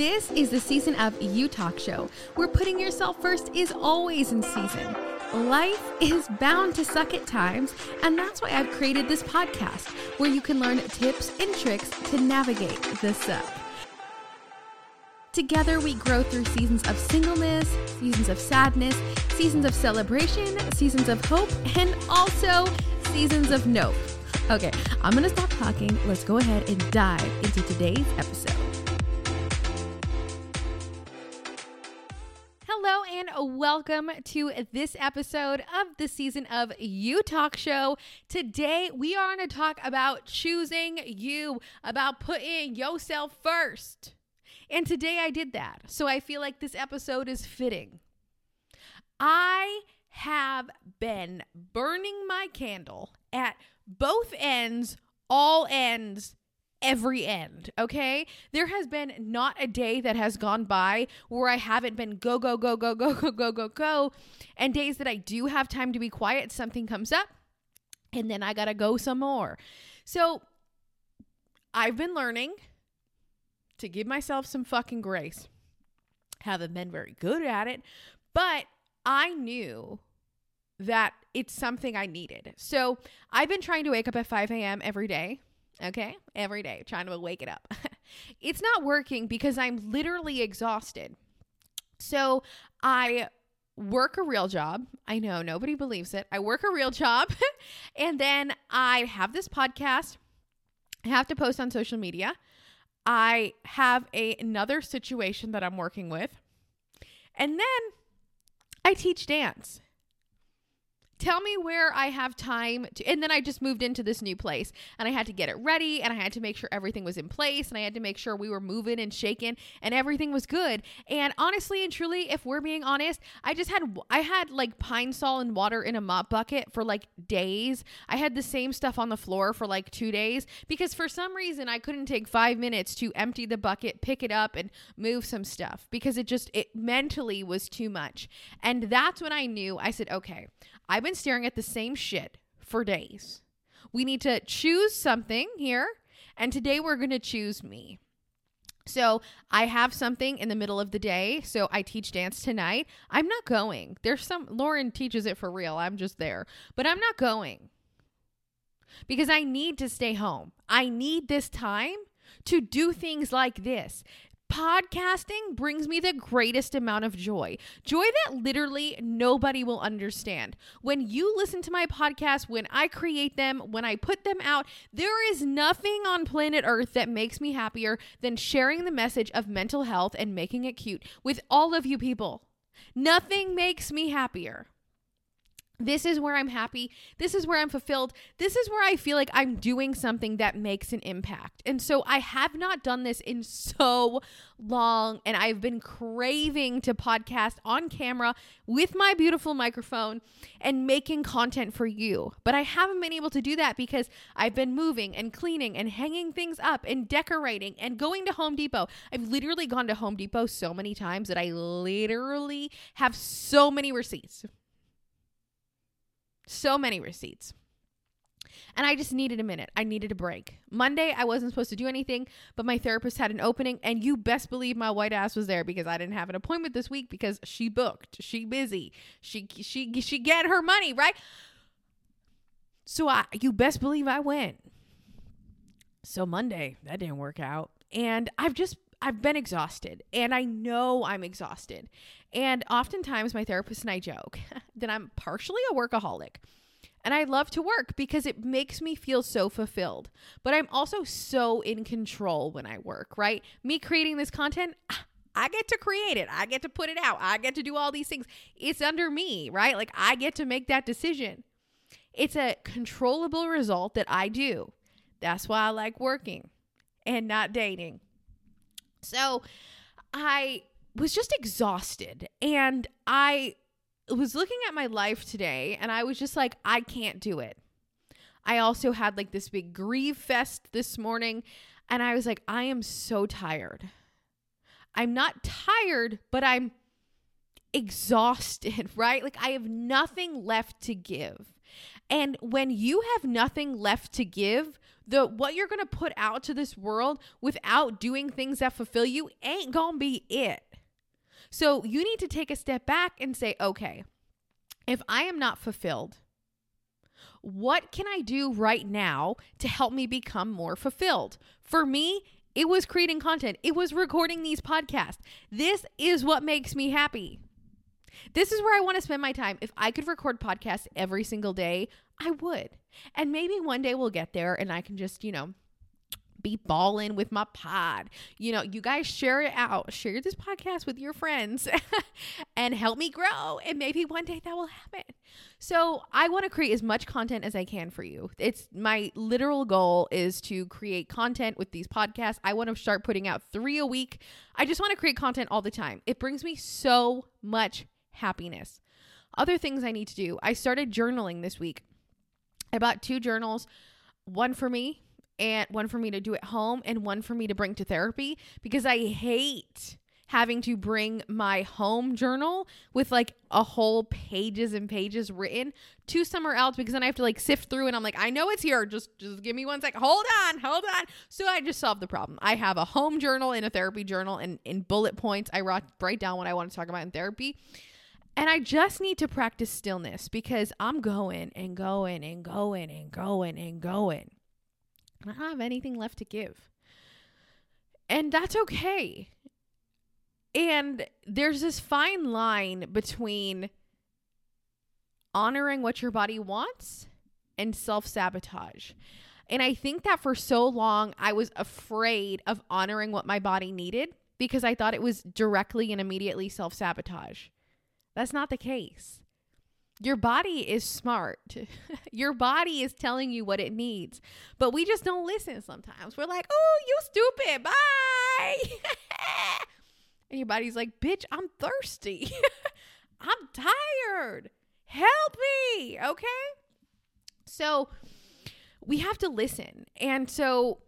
This is the season of You Talk Show, where putting yourself first is always in season. Life is bound to suck at times, and that's why I've created this podcast where you can learn tips and tricks to navigate the suck. Together, we grow through seasons of singleness, seasons of sadness, seasons of celebration, seasons of hope, and also seasons of nope. Okay, I'm gonna stop talking. Let's go ahead and dive into today's episode. Welcome to this episode of the season of You Talk Show. Today we are going to talk about choosing you, about putting yourself first. And today I did that. So I feel like this episode is fitting. I have been burning my candle at both ends, all ends, every end, okay? There has been not a day that has gone by where I haven't been go, go, go, go, go, go, go, go, go. And days that I do have time to be quiet, something comes up, and then I gotta go some more. So I've been learning to give myself some fucking grace. Haven't been very good at it, but I knew that it's something I needed. So I've been trying to wake up at 5 a.m. every day. Okay. Every day, trying to wake it up. it's not working because I'm literally exhausted. So I work a real job. I know nobody believes it. I work a real job. and then I have this podcast. I have to post on social media. I have a, another situation that I'm working with. And then I teach dance tell me where I have time to and then I just moved into this new place and I had to get it ready and I had to make sure everything was in place and I had to make sure we were moving and shaking and everything was good. And honestly and truly, if we're being honest, I just had I had like Pine-Sol and water in a mop bucket for like days. I had the same stuff on the floor for like 2 days because for some reason I couldn't take 5 minutes to empty the bucket, pick it up and move some stuff because it just it mentally was too much. And that's when I knew I said, "Okay, I've been staring at the same shit for days. We need to choose something here. And today we're going to choose me. So I have something in the middle of the day. So I teach dance tonight. I'm not going. There's some, Lauren teaches it for real. I'm just there. But I'm not going because I need to stay home. I need this time to do things like this podcasting brings me the greatest amount of joy. Joy that literally nobody will understand. When you listen to my podcast, when I create them, when I put them out, there is nothing on planet Earth that makes me happier than sharing the message of mental health and making it cute with all of you people. Nothing makes me happier. This is where I'm happy. This is where I'm fulfilled. This is where I feel like I'm doing something that makes an impact. And so I have not done this in so long. And I've been craving to podcast on camera with my beautiful microphone and making content for you. But I haven't been able to do that because I've been moving and cleaning and hanging things up and decorating and going to Home Depot. I've literally gone to Home Depot so many times that I literally have so many receipts so many receipts. And I just needed a minute. I needed a break. Monday, I wasn't supposed to do anything, but my therapist had an opening, and you best believe my white ass was there because I didn't have an appointment this week because she booked. She busy. She she she get her money right. So I, you best believe I went. So Monday, that didn't work out, and I've just I've been exhausted and I know I'm exhausted. And oftentimes my therapist and I joke that I'm partially a workaholic. And I love to work because it makes me feel so fulfilled. But I'm also so in control when I work, right? Me creating this content, I get to create it. I get to put it out. I get to do all these things. It's under me, right? Like I get to make that decision. It's a controllable result that I do. That's why I like working and not dating. So I was just exhausted and I was looking at my life today and I was just like, I can't do it. I also had like this big grieve fest this morning and I was like, I am so tired. I'm not tired, but I'm exhausted, right? Like I have nothing left to give. And when you have nothing left to give, the what you're going to put out to this world without doing things that fulfill you ain't going to be it. So you need to take a step back and say, okay, if I am not fulfilled, what can I do right now to help me become more fulfilled? For me, it was creating content, it was recording these podcasts. This is what makes me happy. This is where I want to spend my time. If I could record podcasts every single day, I would. And maybe one day we'll get there and I can just, you know, be balling with my pod. You know, you guys share it out. Share this podcast with your friends and help me grow. And maybe one day that will happen. So I want to create as much content as I can for you. It's my literal goal is to create content with these podcasts. I want to start putting out three a week. I just want to create content all the time. It brings me so much happiness. Other things I need to do. I started journaling this week. I bought two journals, one for me and one for me to do at home and one for me to bring to therapy because I hate having to bring my home journal with like a whole pages and pages written to somewhere else because then I have to like sift through and I'm like, I know it's here. Just just give me one sec. Hold on, hold on. So I just solved the problem. I have a home journal and a therapy journal and in bullet points I write write down what I want to talk about in therapy. And I just need to practice stillness because I'm going and going and going and going and going. I don't have anything left to give. And that's okay. And there's this fine line between honoring what your body wants and self sabotage. And I think that for so long, I was afraid of honoring what my body needed because I thought it was directly and immediately self sabotage. That's not the case. Your body is smart. your body is telling you what it needs. But we just don't listen sometimes. We're like, oh, you stupid. Bye. and your body's like, bitch, I'm thirsty. I'm tired. Help me. Okay. So we have to listen. And so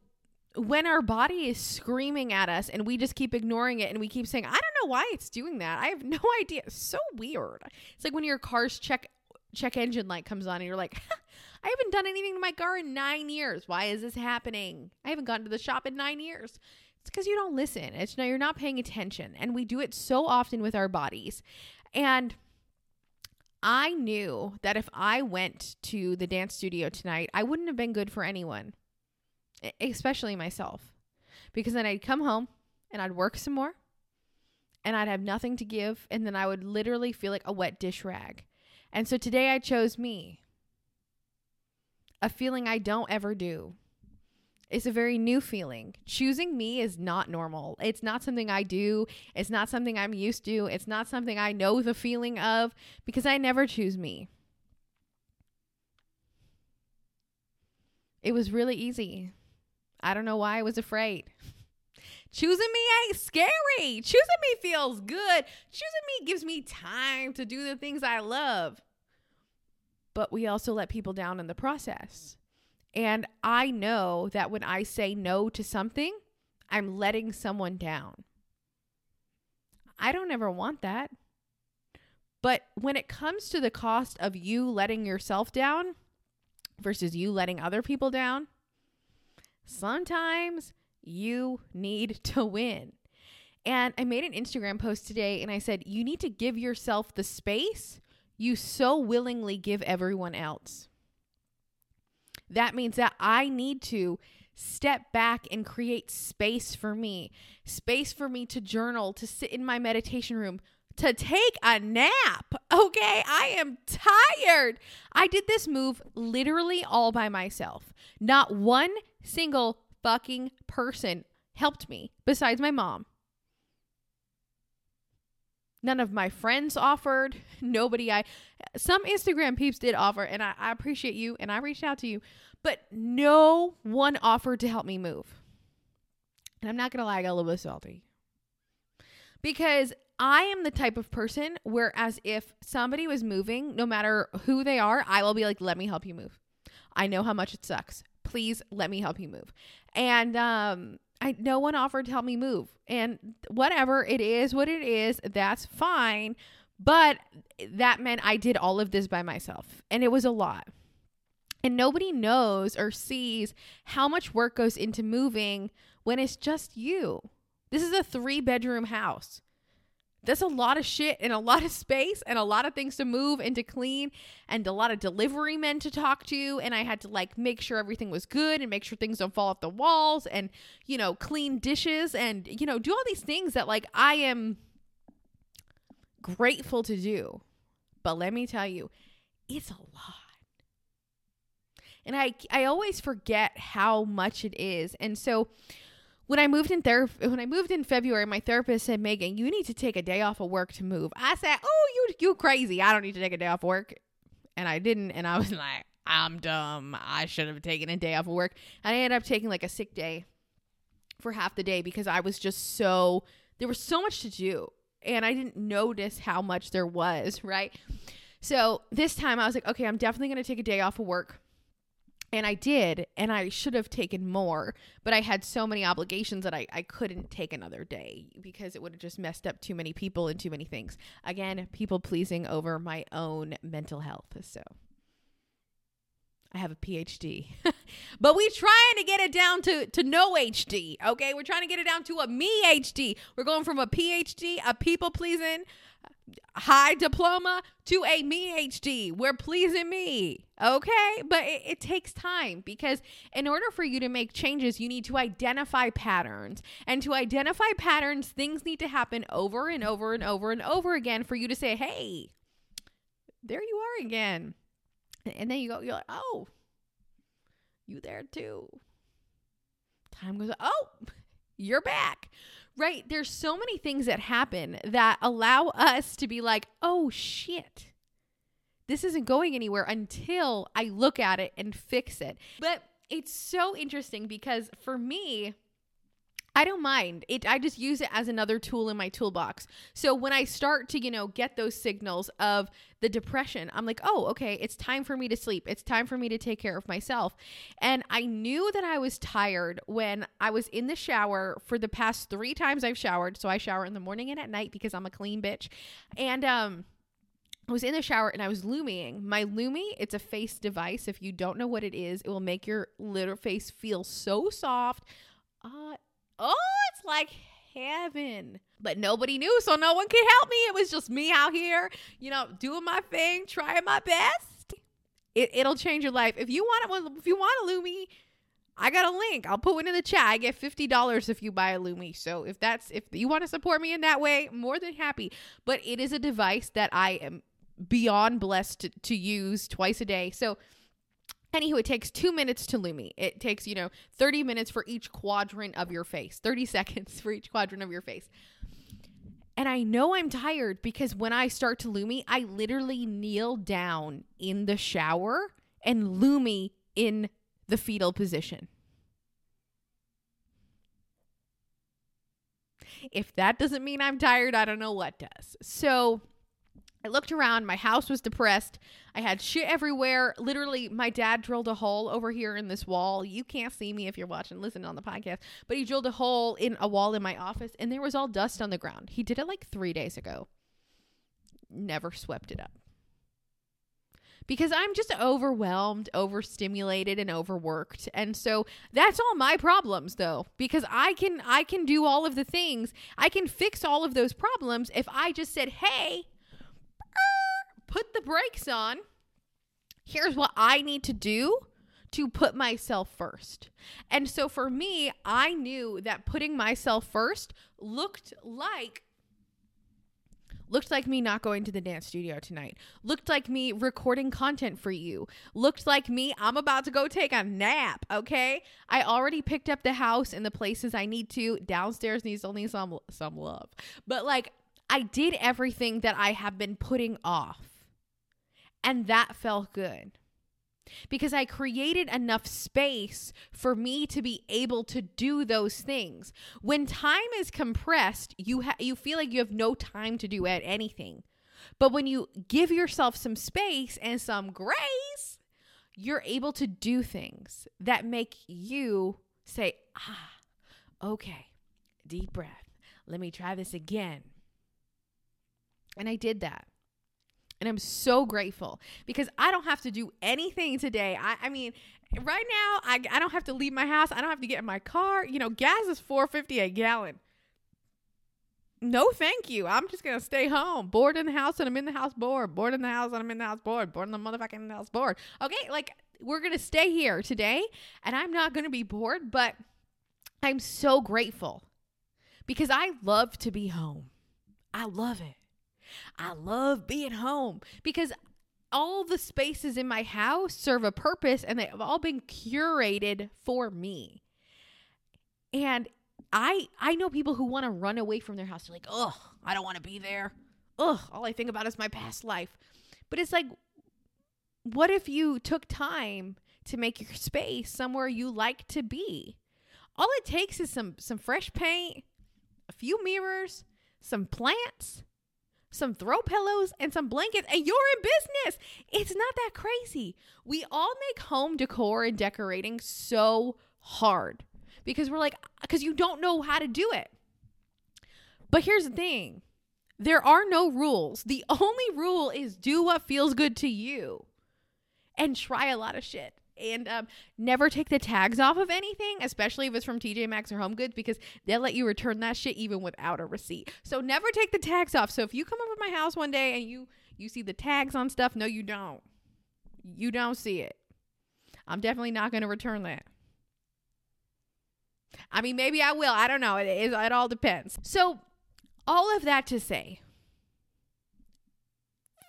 when our body is screaming at us and we just keep ignoring it and we keep saying, I don't know why it's doing that. I have no idea. It's so weird. It's like when your car's check check engine light comes on and you're like, I haven't done anything to my car in nine years. Why is this happening? I haven't gone to the shop in nine years. It's because you don't listen. It's no, you're not paying attention. And we do it so often with our bodies. And I knew that if I went to the dance studio tonight, I wouldn't have been good for anyone especially myself. Because then I'd come home and I'd work some more and I'd have nothing to give. And then I would literally feel like a wet dish rag. And so today I chose me. A feeling I don't ever do. It's a very new feeling. Choosing me is not normal. It's not something I do. It's not something I'm used to. It's not something I know the feeling of because I never choose me. It was really easy. I don't know why I was afraid. Choosing me ain't scary. Choosing me feels good. Choosing me gives me time to do the things I love. But we also let people down in the process. And I know that when I say no to something, I'm letting someone down. I don't ever want that. But when it comes to the cost of you letting yourself down versus you letting other people down, sometimes you need to win. And I made an Instagram post today and I said, you need to give yourself the space you so willingly give everyone else. That means that I need to step back and create space for me, space for me to journal, to sit in my meditation room, to take a nap. Okay, I am tired. I did this move literally all by myself. Not one single fucking person helped me besides my mom. None of my friends offered. Nobody I some Instagram peeps did offer, and I, I appreciate you and I reached out to you, but no one offered to help me move. And I'm not gonna lie, I got a little bit salty. Because I am the type of person whereas if somebody was moving, no matter who they are, I will be like, let me help you move. I know how much it sucks please let me help you move. And um I no one offered to help me move. And whatever it is, what it is, that's fine. But that meant I did all of this by myself. And it was a lot. And nobody knows or sees how much work goes into moving when it's just you. This is a three bedroom house. That's a lot of shit and a lot of space and a lot of things to move and to clean and a lot of delivery men to talk to. And I had to like make sure everything was good and make sure things don't fall off the walls and, you know, clean dishes and, you know, do all these things that like I am grateful to do. But let me tell you, it's a lot. And I I always forget how much it is. And so when I moved in therapy, when I moved in February, my therapist said, "Meagan, you need to take a day off of work to move." I said, "Oh, you you crazy? I don't need to take a day off work," and I didn't. And I was like, "I'm dumb. I should have taken a day off of work." And I ended up taking like a sick day for half the day because I was just so there was so much to do, and I didn't notice how much there was. Right. So this time I was like, okay, I'm definitely going to take a day off of work and I did, and I should have taken more, but I had so many obligations that I, I couldn't take another day because it would have just messed up too many people and too many things. Again, people pleasing over my own mental health. So I have a PhD, but we're trying to get it down to, to no HD. Okay. We're trying to get it down to a me HD. We're going from a PhD, a people pleasing, high diploma to a me HD. We're pleasing me. Okay. But it, it, takes time because in order for you to make changes, you need to identify patterns. And to identify patterns, things need to happen over and over and over and over again for you to say, hey, there you are again. And then you go, you're like, oh, you there too. Time goes, oh, you're back right? There's so many things that happen that allow us to be like, oh shit, this isn't going anywhere until I look at it and fix it. But it's so interesting because for me, I don't mind. It I just use it as another tool in my toolbox. So when I start to, you know, get those signals of the depression, I'm like, "Oh, okay, it's time for me to sleep. It's time for me to take care of myself." And I knew that I was tired when I was in the shower for the past 3 times I've showered. So I shower in the morning and at night because I'm a clean bitch. And um I was in the shower and I was Lumying. My Lumi, it's a face device. If you don't know what it is, it will make your little face feel so soft. Uh, oh, it's like heaven. But nobody knew, so no one could help me. It was just me out here, you know, doing my thing, trying my best. It, it'll change your life. If you want it, if you want a Lumi, I got a link. I'll put it in the chat. I get fifty dollars if you buy a Lumi. So if that's if you want to support me in that way, more than happy. But it is a device that I am beyond blessed to, to use twice a day. So Anywho, it takes two minutes to Lumi. It takes, you know, 30 minutes for each quadrant of your face, 30 seconds for each quadrant of your face. And I know I'm tired because when I start to Lumi, I literally kneel down in the shower and Lumi in the fetal position. If that doesn't mean I'm tired, I don't know what does. So I looked around. My house was depressed. I had shit everywhere. Literally, my dad drilled a hole over here in this wall. You can't see me if you're watching, listening on the podcast, but he drilled a hole in a wall in my office and there was all dust on the ground. He did it like three days ago. Never swept it up. Because I'm just overwhelmed, overstimulated and overworked. And so that's all my problems though because I can I can do all of the things. I can fix all of those problems if I just said, "Hey, put the brakes on. Here's what I need to do to put myself first. And so for me, I knew that putting myself first looked like looked like me not going to the dance studio tonight. Looked like me recording content for you. Looked like me I'm about to go take a nap, okay? I already picked up the house and the places I need to. Downstairs needs only some some love. But like I did everything that I have been putting off. And that felt good because I created enough space for me to be able to do those things. When time is compressed, you ha- you feel like you have no time to do anything. But when you give yourself some space and some grace, you're able to do things that make you say, "Ah, okay. Deep breath. Let me try this again." And I did that. And I'm so grateful because I don't have to do anything today. I, I mean, right now, I, I don't have to leave my house. I don't have to get in my car. You know, gas is 450 a gallon. No, thank you. I'm just gonna stay home. Bored in the house and I'm in the house bored. Bored in the house and I'm in the house bored. Bored in the motherfucking house bored. Okay, like we're gonna stay here today and I'm not gonna be bored, but I'm so grateful because I love to be home. I love it. I love being home because all the spaces in my house serve a purpose and they've all been curated for me. And I I know people who want to run away from their house. They're like, "Ugh, I don't want to be there. Ugh, all I think about is my past life." But it's like what if you took time to make your space somewhere you like to be? All it takes is some some fresh paint, a few mirrors, some plants, some throw pillows, and some blankets, and you're in business. It's not that crazy. We all make home decor and decorating so hard because we're like, because you don't know how to do it. But here's the thing there are no rules. The only rule is do what feels good to you and try a lot of shit. And um, never take the tags off of anything, especially if it's from TJ Maxx or HomeGoods, because they'll let you return that shit even without a receipt. So never take the tags off. So if you come over my house one day and you you see the tags on stuff, no, you don't. You don't see it. I'm definitely not going to return that. I mean, maybe I will. I don't know. It, it, it all depends. So, all of that to say,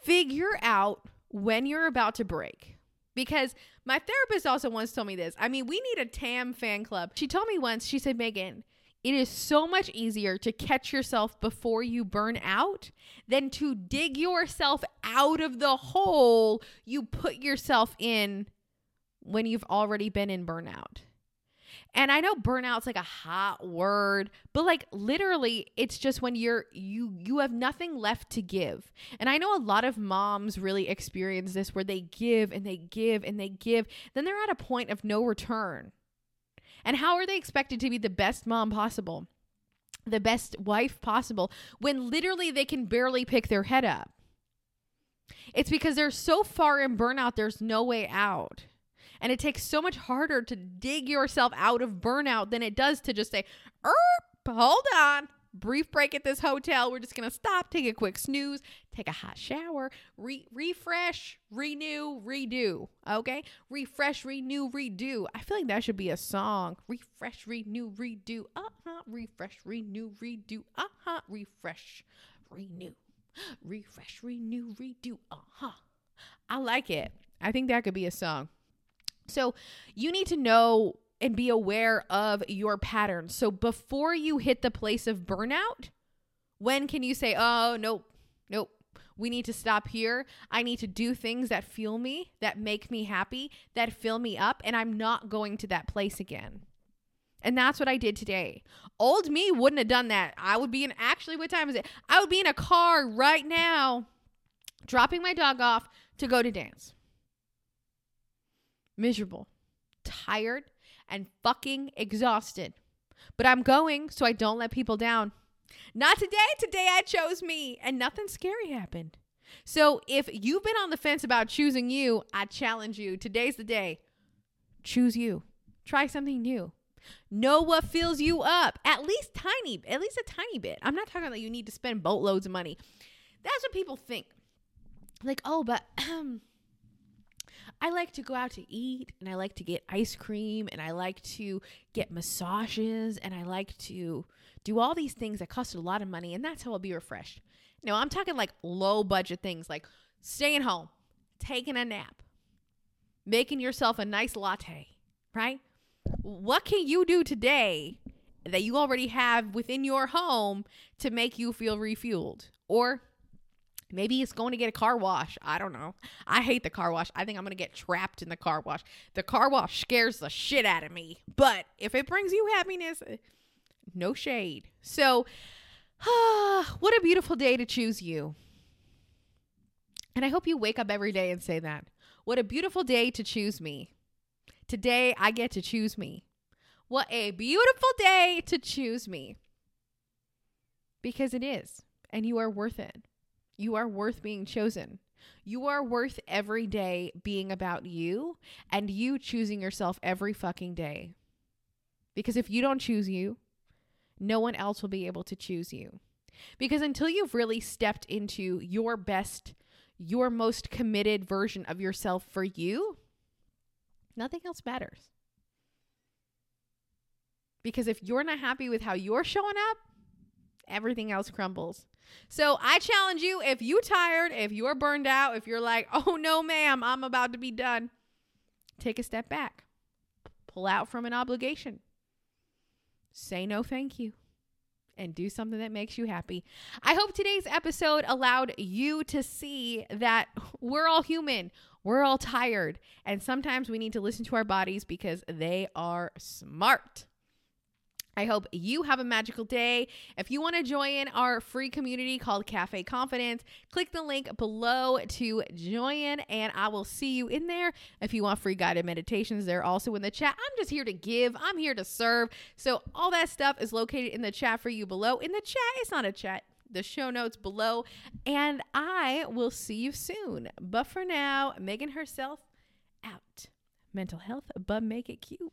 figure out when you're about to break. Because my therapist also once told me this. I mean, we need a TAM fan club. She told me once, she said, Meagan, it is so much easier to catch yourself before you burn out than to dig yourself out of the hole you put yourself in when you've already been in burnout. And I know burnout's like a hot word, but like literally it's just when you're you you have nothing left to give. And I know a lot of moms really experience this where they give and they give and they give, then they're at a point of no return. And how are they expected to be the best mom possible? The best wife possible when literally they can barely pick their head up. It's because they're so far in burnout there's no way out. And it takes so much harder to dig yourself out of burnout than it does to just say, erp, hold on. Brief break at this hotel. We're just going to stop, take a quick snooze, take a hot shower, re- refresh, renew, redo. Okay? Refresh, renew, redo. I feel like that should be a song. Refresh, renew, redo. Uh huh. Refresh, renew, redo. Uh huh. Refresh, renew. Refresh, renew, redo. Uh huh. I like it. I think that could be a song. So you need to know and be aware of your patterns. So before you hit the place of burnout, when can you say, oh, nope, nope, we need to stop here. I need to do things that fuel me, that make me happy, that fill me up, and I'm not going to that place again. And that's what I did today. Old me wouldn't have done that. I would be in, actually, what time is it? I would be in a car right now, dropping my dog off to go to dance miserable, tired, and fucking exhausted. But I'm going so I don't let people down. Not today. Today I chose me, and nothing scary happened. So if you've been on the fence about choosing you, I challenge you. Today's the day. Choose you. Try something new. Know what fills you up. At least tiny, at least a tiny bit. I'm not talking that you need to spend boatloads of money. That's what people think. Like, oh, but um, I like to go out to eat and I like to get ice cream and I like to get massages and I like to do all these things that cost a lot of money and that's how I'll be refreshed. Now, I'm talking like low budget things like staying home, taking a nap, making yourself a nice latte, right? What can you do today that you already have within your home to make you feel refueled? Or Maybe it's going to get a car wash. I don't know. I hate the car wash. I think I'm going to get trapped in the car wash. The car wash scares the shit out of me. But if it brings you happiness, no shade. So, ah, what a beautiful day to choose you. And I hope you wake up every day and say that. What a beautiful day to choose me. Today I get to choose me. What a beautiful day to choose me. Because it is. And you are worth it. You are worth being chosen. You are worth every day being about you and you choosing yourself every fucking day. Because if you don't choose you, no one else will be able to choose you. Because until you've really stepped into your best, your most committed version of yourself for you, nothing else matters. Because if you're not happy with how you're showing up, everything else crumbles. So I challenge you if you tired, if you're burned out, if you're like, "Oh no, ma'am, I'm about to be done." Take a step back. Pull out from an obligation. Say no thank you and do something that makes you happy. I hope today's episode allowed you to see that we're all human. We're all tired. And sometimes we need to listen to our bodies because they are smart. I hope you have a magical day. If you want to join our free community called Cafe Confidence, click the link below to join, and I will see you in there. If you want free guided meditations, they're also in the chat. I'm just here to give, I'm here to serve. So, all that stuff is located in the chat for you below. In the chat, it's not a chat, the show notes below, and I will see you soon. But for now, Meagan herself out. Mental health, but make it cute.